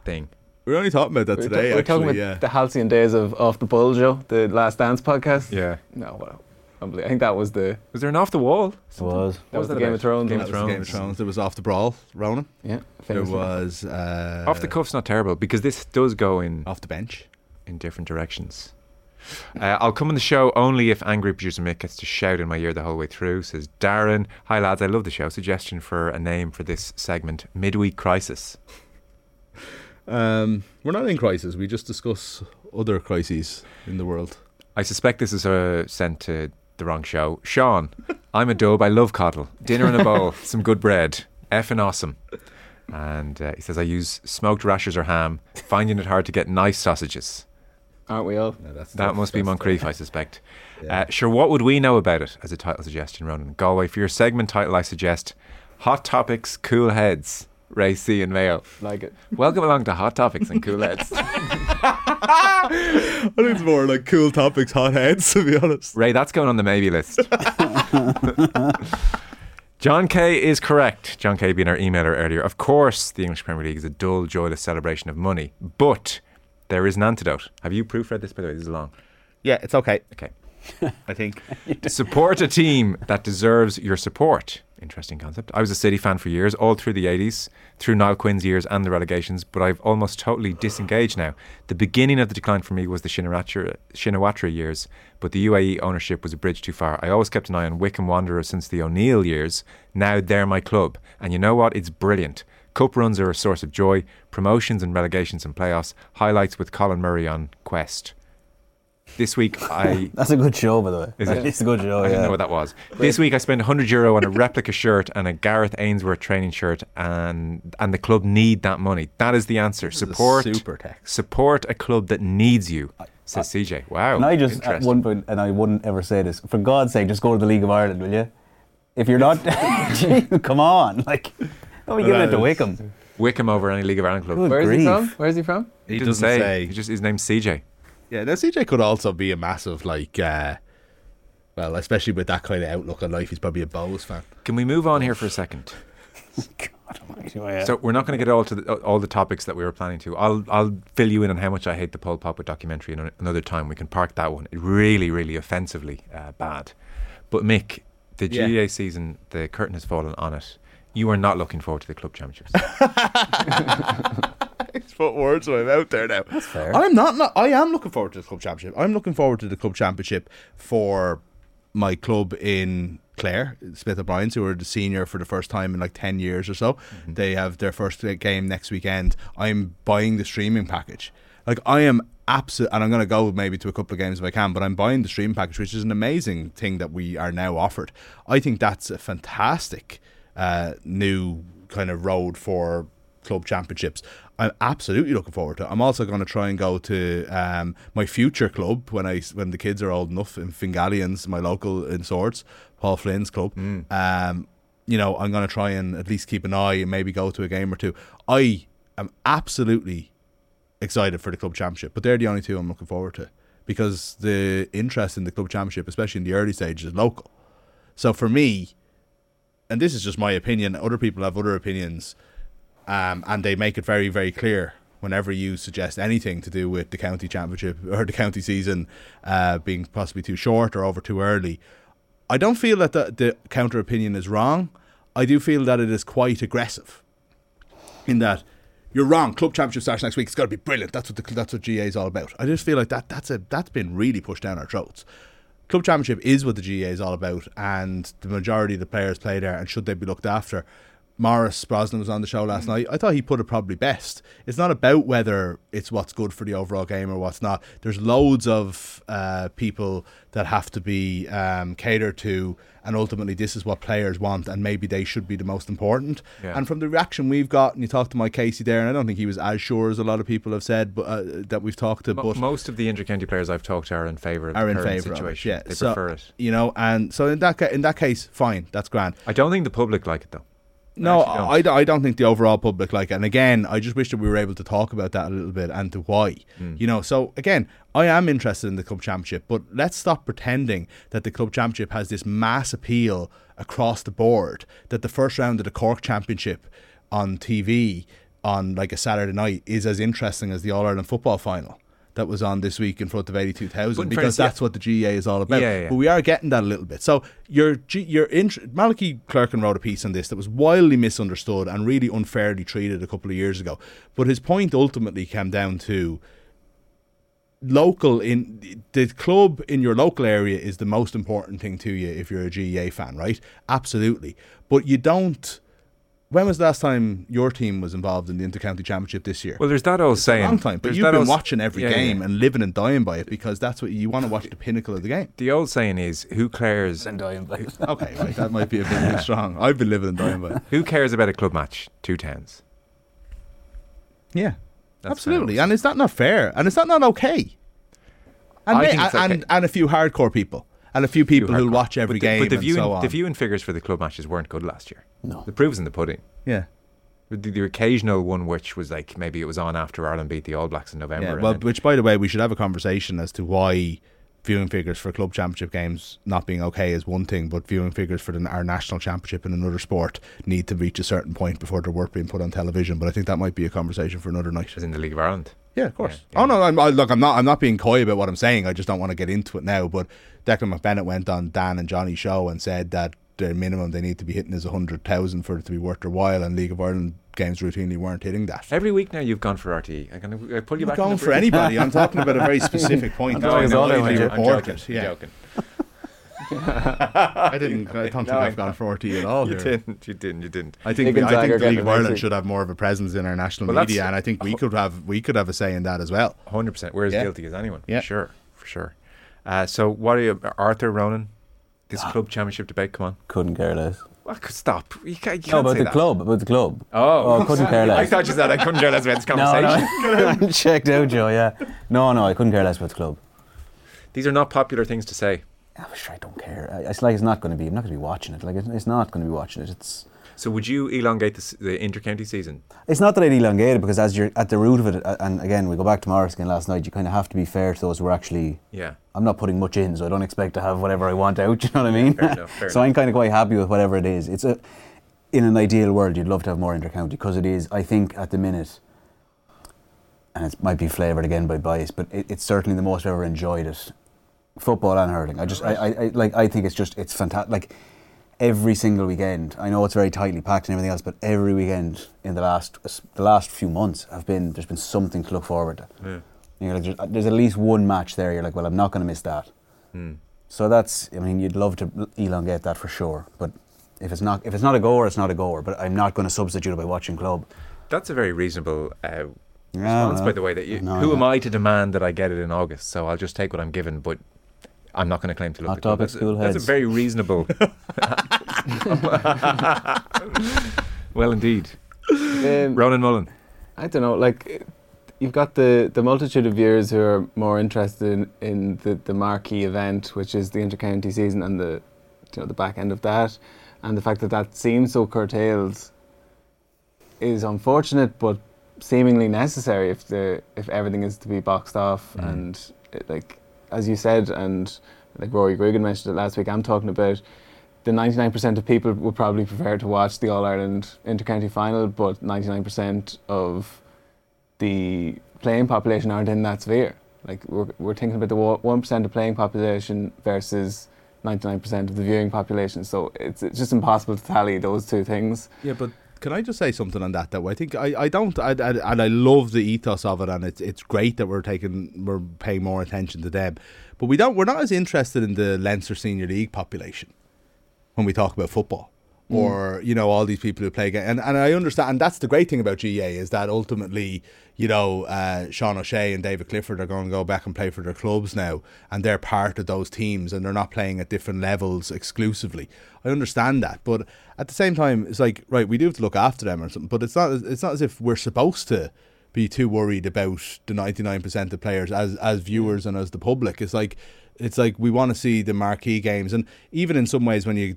thing? We are only talking about that We're, today. ta- we're talking about yeah. the halcyon days of Off the Bull, Joe, the Last Dance podcast. Yeah. No, well. I think that was the Was there an off the wall? It was. that What was was the Game of Thrones. Game of Thrones. Game of Thrones. Thrones. There was off the brawl, Ronan. Yeah, There famously. was uh, off the cuff's not terrible because this does go in off the bench. in different directions. Uh, I'll come on the show only if angry producer Mick gets to shout in my ear the whole way through. Says Darren, hi lads, I love the show. Suggestion for a name for this segment: Midweek Crisis. Um, we're not in crisis. We just discuss other crises in the world. I suspect this is uh, sent to the wrong show. Sean, I'm a dub. I love coddle. Dinner in a bowl, some good bread. Effing awesome. And uh, he says, I use smoked rashers or ham, finding it hard to get nice sausages. Aren't we all? Yeah, that's That tough. must be Moncrief. I suspect. Yeah. Uh, sure, what would we know about it as a title suggestion, Ronan? Galway, for your segment title, I suggest Hot Topics, Cool Heads, Ray C. and Mayo. Like it. Welcome along to Hot Topics and Cool Heads. I think it's more like cool topics, hot heads. To be honest. Ray, that's going on the maybe list. John Kay is correct. John Kay being our emailer earlier. Of course, the English Premier League is a dull, joyless celebration of money, but there is an antidote. Have you proofread this, by the way? This is long. Yeah, it's okay. Okay. I think. support a team that deserves your support. Interesting concept. I was a City fan for years, all through the 80s, through Niall Quinn's years and the relegations, but I've almost totally disengaged now. The beginning of the decline for me was the Shinawatra, Shinawatra years, but the UAE ownership was a bridge too far. I always kept an eye on Wycombe Wanderers since the O'Neill years. Now they're my club. And you know what? It's brilliant. Cup runs are a source of joy, promotions and relegations and playoffs, highlights with Colin Murray on Quest. This week I That's a good show, by the way. Is it? It's a good show. I yeah. didn't know what that was. This week I spent 100 euro on a replica shirt and a Gareth Ainsworth training shirt, and and the club need that money. That is the answer. This is a Support super text. support a club that needs you, says CJ. Wow. And I just at one point, and I wouldn't ever say this. For God's sake, just go to the League of Ireland, will you? If you're not, come on, like don't be giving it to Wycombe. Wycombe over any League of Ireland club. Good Where's he grief. from? Where's he from? He didn't doesn't say. say. He just his name's CJ. Yeah, now CJ could also be a massive like. Uh, well, especially with that kind of outlook on life, he's probably a Bohs fan. Can we move on here for a second? God almighty, oh, yeah. So we're not going to get all to the, all the topics that we were planning to. I'll I'll fill you in on how much I hate the Pol Pot documentary in another time. We can park that one. It really, really offensively uh, bad. But Mick, the Yeah. GAA season, the curtain has fallen on it. You are not looking forward to the club championships. He's put words in my mouth there now. That's fair. I'm not, not. I am looking forward to the club championship. I'm looking forward to the club championship for my club in Clare, Smith O'Brien's, who are the senior for the first time in like ten years or so. Mm-hmm. They have their first game next weekend. I'm buying the streaming package. Like I am absolute, and I'm going to go maybe to a couple of games if I can. But I'm buying the stream package, which is an amazing thing that we are now offered. I think that's a fantastic uh, new kind of road for club championships. I'm absolutely looking forward to. it. I'm also going to try and go to um, my future club when I when the kids are old enough in Fingallians, my local in Swords, Paul Flynn's club. Um, you know, I'm going to try and at least keep an eye and maybe go to a game or two. I am absolutely excited for the club championship, but they're the only two I'm looking forward to because the interest in the club championship, especially in the early stages, is local. So for me, and this is just my opinion, other people have other opinions, um, and they make it very, very clear whenever you suggest anything to do with the county championship or the county season uh, being possibly too short or over too early. I don't feel that the, the counter opinion is wrong. I do feel that it is quite aggressive in that you're wrong. Club championship starts next week. It's got to be brilliant. That's what the, that's what GAA is all about. I just feel like that that's a that's been really pushed down our throats. Club championship is what the GAA is all about, and the majority of the players play there. And should they be looked after? Maurice Brosnan was on the show last Mm. night. I thought he put it probably best. It's not about whether it's what's good for the overall game or what's not. There's loads of uh, people that have to be um, catered to, and ultimately, this is what players want, and maybe they should be the most important. Yeah. And from the reaction we've got, and you talked to Mike Casey there, and I don't think he was as sure as a lot of people have said, but uh, that we've talked to. But most of the inter-county players I've talked to are in favour of are the in favour of it. Yeah, they so, prefer it. You know, and so in that ca- in that case, fine, that's grand. I don't think the public like it though. No, I, don't. I, I don't think the overall public like it. And again, I just wish that we were able to talk about that a little bit and to why. Hmm. You know, so again, I am interested in the club championship, but let's stop pretending that the club championship has this mass appeal across the board. That the first round of the Cork championship on TV on like a Saturday night is as interesting as the All Ireland football final. That was on this week in front of eighty two But because fairness, yeah. that's what the GAA is all about. Yeah, yeah. But we are getting that a little bit. So your G- your int- Malachy Clerkin wrote a piece on this that was wildly misunderstood and really unfairly treated a couple of years ago. But his point ultimately came down to local in the club in your local area is the most important thing to you if you're a GAA fan, right? Absolutely. But you don't when was the last time your team was involved in the intercounty championship this year? Well, there's that old saying. long time, but there's you've been watching every Yeah, yeah, game yeah. and living and dying by it because that's what you want to watch the pinnacle of the game. The old saying is, "Who cares? And dying by it. Okay, right, that might be a bit too strong. I've been living and dying by it. Who cares about a club match? Two towns. Yeah, That's absolutely. how it And is that not fair? And is that not okay? And I may- think it's and, okay. and a few hardcore people and a few people who'll watch every but the, game But the viewing, so on. the viewing figures for the club matches weren't good last year. No. The proof's in the pudding. yeah. The, the occasional one, which was like maybe it was on after Ireland beat the All Blacks in November. Yeah, well, which by the way, we should have a conversation as to why viewing figures for club championship games not being okay is one thing, but viewing figures for the, our national championship in another sport need to reach a certain point before they're worth being put on television. But I think that might be a conversation for another night. as in the League of Ireland. Yeah, of course. Yeah, Oh no, I'm, I, look, I'm not. I'm not being coy about what I'm saying. I just don't want to get into it now. But Declan McBennett went on Dan and Johnny's show and said that the minimum they need to be hitting is hundred thousand for it to be worth their while, and League of Ireland games routinely weren't hitting that. Every week now you've gone for RTE. I'm going to pull you I'm back. in going the for anybody. I'm talking about a very specific point. No, that's it's been all I widely want. I'm joking. Yeah. I'm joking. I didn't. I don't think No, I've gone for RT at all. You here. didn't. You didn't. You didn't. I think Nick we, and I think the League of Ireland next should have more of a presence in our national Well, media, and I think we could have we could have a say in that as well. Hundred percent. We're as Yeah. guilty as anyone. Yeah. For sure. For sure. Uh, so, what are you, Arthur Ronan? This ah. club championship debate. Come on. Couldn't care less. Well, could stop. You can't, you No, can't about say the that. club. About the club. Oh, Oh, couldn't care less. I thought you said I couldn't care less about this conversation. no. I'm checked out, Joe. Yeah. No, no, I couldn't care less about the club. These are not popular things to say. I'm sure I don't care. I- It's like it's not going to be. I'm not going to be watching it. Like it's, it's not going to be watching it. It's. So, would you elongate the, the inter-county season? It's not that I'd elongate it because as you're at the root of it, and again we go back to Maurice again last night. You kind of have to be fair to those who are actually. Yeah. I'm not putting much in, so I don't expect to have whatever I want out. You know what I mean? Fair enough, fair so I'm kind of quite happy with whatever it is. It's a. In an ideal world, you'd love to have more intercounty because it is. I think at the minute, and it might be flavoured again by bias, but it, it's certainly the most I've ever enjoyed it. Football and hurling. I just, I, I, I like. I think it's just, it's fantastic. Like every single weekend. I know it's very tightly packed and everything else, but every weekend in the last, the last few months have been. There's been something to look forward to. Yeah. You're like, there's, there's at least one match there. You're like, well, I'm not going to miss that. Hmm. So that's, I mean, you'd love to elongate that for sure. But if it's not, if it's not a goer, it's not a goer. But I'm not going to substitute it by watching club. That's a very reasonable uh, Yeah, response, by the way. That you, No, who am I to demand that I get it in August? So I'll just take what I'm given, but I'm not going to claim to look Hot the club. topic, That's, a- that's a very reasonable. well, indeed, Um, Ronan Mullen. I don't know, like you've got the, the multitude of viewers who are more interested in, in the, the marquee event, which is the intercounty season and the you know the back end of that, and the fact that that seems so curtailed is unfortunate, but seemingly necessary if the if everything is to be boxed off Mm. and it, like as you said, and like Rory Grugan mentioned it last week, I'm talking about the 99% of people would probably prefer to watch the All Ireland intercounty final, but 99% of the playing population aren't in that sphere. Like we're, we're thinking about the 1% of playing population versus 99% of the viewing population. So it's, it's just impossible to tally those two things. Yeah, but can I just say something on that? Though I think I, I don't I, I, and I love the ethos of it, and it's it's great that we're taking we're paying more attention to them, but we don't we're not as interested in the Leinster Senior League population when we talk about football. Or you know all these people who play, and and I understand, and that's the great thing about GAA is that ultimately, you know, uh, Sean O'Shea and David Clifford are going to go back and play for their clubs now, and they're part of those teams, and they're not playing at different levels exclusively. I understand that, but at the same time, it's like right, we do have to look after them or something, but it's not it's not as if we're supposed to be too worried about the ninety nine percent of players as as viewers and as the public. It's like it's like we want to see the marquee games, and even in some ways when you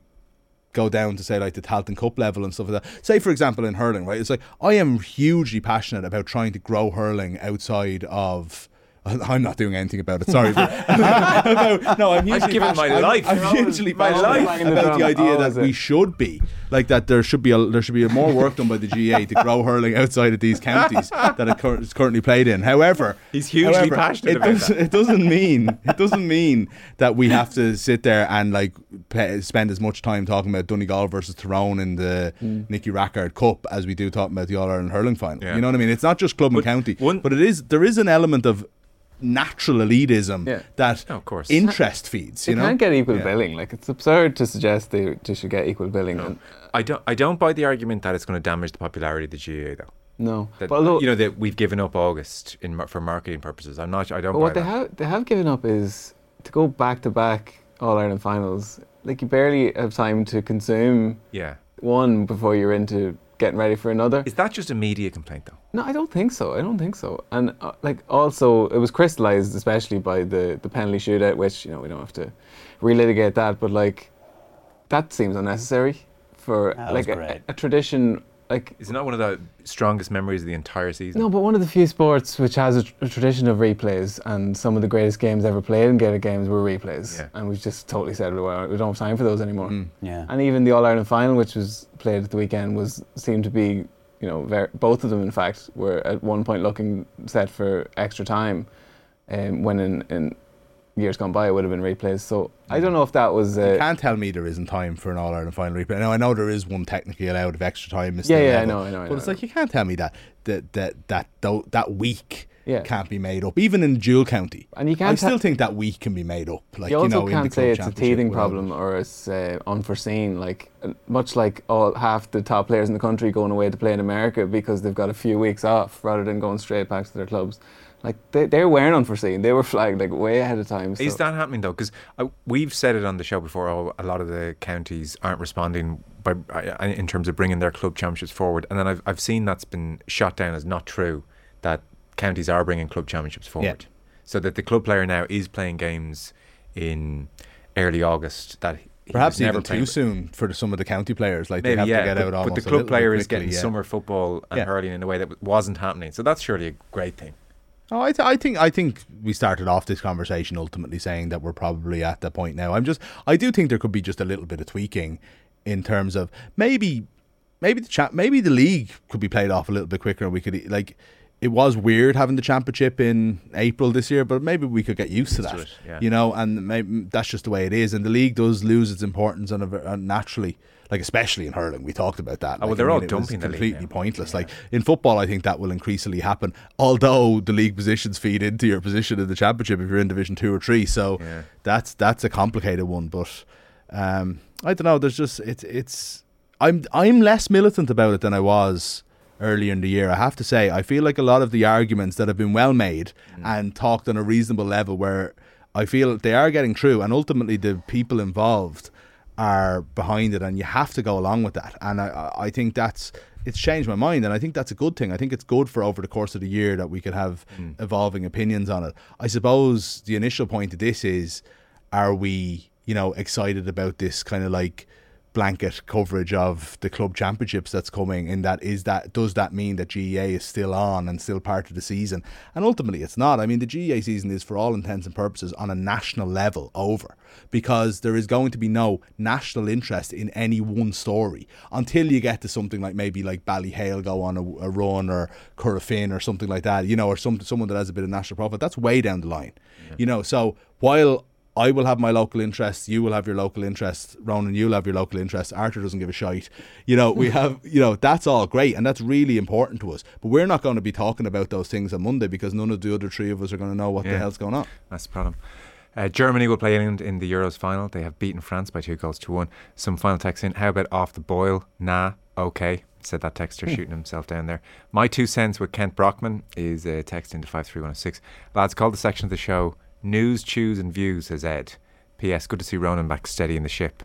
go down to say like the Tailteann Cup level and stuff like that. Say for example in hurling, right? It's like I am hugely passionate about trying to grow hurling outside of. I'm not doing anything about it. Sorry. but- no, I'm hugely given my life. I'm, I'm hugely My life. about the idea Always that we should be like that. There should be a there should be more work done by the GAA to grow hurling outside of these counties that it cur- is currently played in. However, He's hugely however, passionate it about does- that. it doesn't mean it doesn't mean that we have to sit there and like pe- spend as much time talking about Donegal versus Tyrone in the mm. Nicky Rackard Cup as we do talking about the All Ireland hurling final. Yeah. You know what I mean? It's not just club and county, one- but it is there is an element of natural elitism Yeah. that Oh, of course. interest feeds. They You know, can't get equal Yeah. billing. Like it's absurd to suggest they, they should get equal billing. And, uh, I don't. I don't buy the argument that it's going to damage the popularity of the GAA though. no, That, but although, you know that we've given up August in for marketing purposes. I'm not. I don't. But buy what they that. have they have given up is to go back to back All Ireland finals. Like you barely have time to consume Yeah. one before you're into getting ready for another. Is that just a media complaint though? No, I don't think so. I don't think so. And uh, like also, it was crystallized especially by the the penalty shootout, which you know we don't have to relitigate that, but like that seems unnecessary for That like a, a tradition. Like it's not one of the strongest memories of the entire season? no, but one of the few sports which has a, tr- a tradition of replays, and some of the greatest games ever played in Gaelic games were replays, Yeah. and we've just totally said well, we don't have time for those anymore. Mm. Yeah. And even the All Ireland final, which was played at the weekend, was seemed to be, you know, ver- both of them in fact were at one point looking set for extra time, um, when in, in years gone by it would have been replays. So I don't know if that was. You Uh, can't tell me there isn't time for an All Ireland final replay. Now I know there is one technically allowed of extra time yeah, yeah, I know, I know, I But know. it's like you can't tell me that that that that that week Yeah. can't be made up, even in dual county. and you I can't. I still think that week can be made up. Like you you, also know, in the can't say it's a teething problem or it's uh, unforeseen. Like much like all half the top players in the country going away to play in America because they've got a few weeks off rather than going straight back to their clubs. Like they, they weren't unforeseen. They were flagged like way ahead of time. Is that happening though? Because we've said it on the show before. Oh, a lot of the counties aren't responding by uh, in terms of bringing their club championships forward, and then I've I've seen that's been shot down as not true. That counties are bringing club championships forward, yeah. so that the club player now is playing games in early August that Perhaps was never even playing too soon for some of the county players. Like Maybe they have yeah, to get but, out but the a club little bit player is getting yeah. summer football and Yeah. hurling in a way that wasn't happening. So that's surely a great thing. Oh, I, th- I think I think we started off this conversation ultimately saying that we're probably at that point now. I'm just I do think there could be just a little bit of tweaking in terms of maybe maybe the cha- maybe the league could be played off a little bit quicker. And we could like it was weird having the championship in April this year, but maybe we could get used to that. it, yeah. You know, and maybe that's just the way it is. And the league does lose its importance on a, ver- uh, naturally. Like especially in hurling, we talked about that. Oh, well, they're I all mean, was dumping the league completely pointless. Like in football, I think that will increasingly happen. Although the league positions feed into your position in the championship if you're in Division Two or Three, so Yeah. that's that's a complicated one. But um, I don't know. There's just it's it's I'm I'm less militant about it than I was earlier in the year. I have to say, I feel like a lot of the arguments that have been well made and talked on a reasonable level, where I feel they are getting through, and ultimately the people involved are behind it, and you have to go along with that. And I I think that's it's changed my mind, and I think that's a good thing. I think it's good for over the course of the year that we could have mm. evolving opinions on it. I suppose the initial point of this is, are we you know excited about this kind of like blanket coverage of the club championships that's coming in that is that does that mean that GAA is still on and still part of the season? And ultimately it's not. I mean the GAA season is for all intents and purposes on a national level over because there is going to be no national interest in any one story until you get to something like maybe like Ballyhale go on a, a run or Corofin or something like that you know or some, someone that has a bit of national profit. That's way down the line yeah. you know. So while I will have my local interests. You will have your local interests. Ronan, you'll have your local interests. Arthur doesn't give a shite. You know, we have, you know, that's all great and that's really important to us. But we're not going to be talking about those things on Monday because none of the other three of us are going to know what yeah, the hell's going on. That's the problem. Uh, Germany will play England in the Euros final. They have beaten France by two goals to one. Some final text in. How about off the boil? Nah, okay. Said that texter hmm. shooting himself down there. My two cents with Kent Brockman is a text into 53106. Lads, call the section of the show News, Chews and Views, says Ed. P.S. Good to see Ronan back steady in the ship.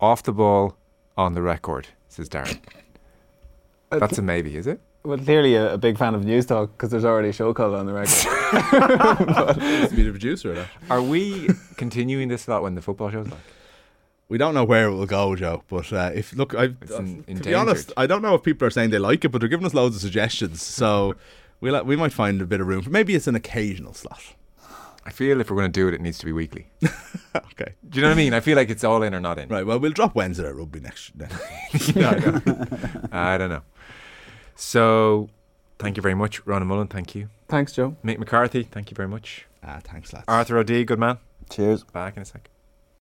Off the ball, on the record, says Darren. That's a maybe, is it? Well, clearly a, a big fan of news talk because there's already a show called on the record. be the producer of that. Are we continuing this a lot when the football show's back? We don't know where it will go, Joe. But uh, if look, I, uh, to be honest, I don't know if people are saying they like it, but they're giving us loads of suggestions. So we we'll, we might find a bit of room for maybe it's an occasional slot. I feel if we're going to do it, it needs to be weekly. okay. Do you know what I mean? I feel like it's all in or not in. Right. Well, we'll drop Wednesday at rugby next. no, I don't know. So, thank you very much, Ronan Mullen. Thank you. Thanks, Joe. Mick McCarthy. Thank you very much. Ah, thanks, lads. Arthur O'D. Good man. Cheers. Back in a sec.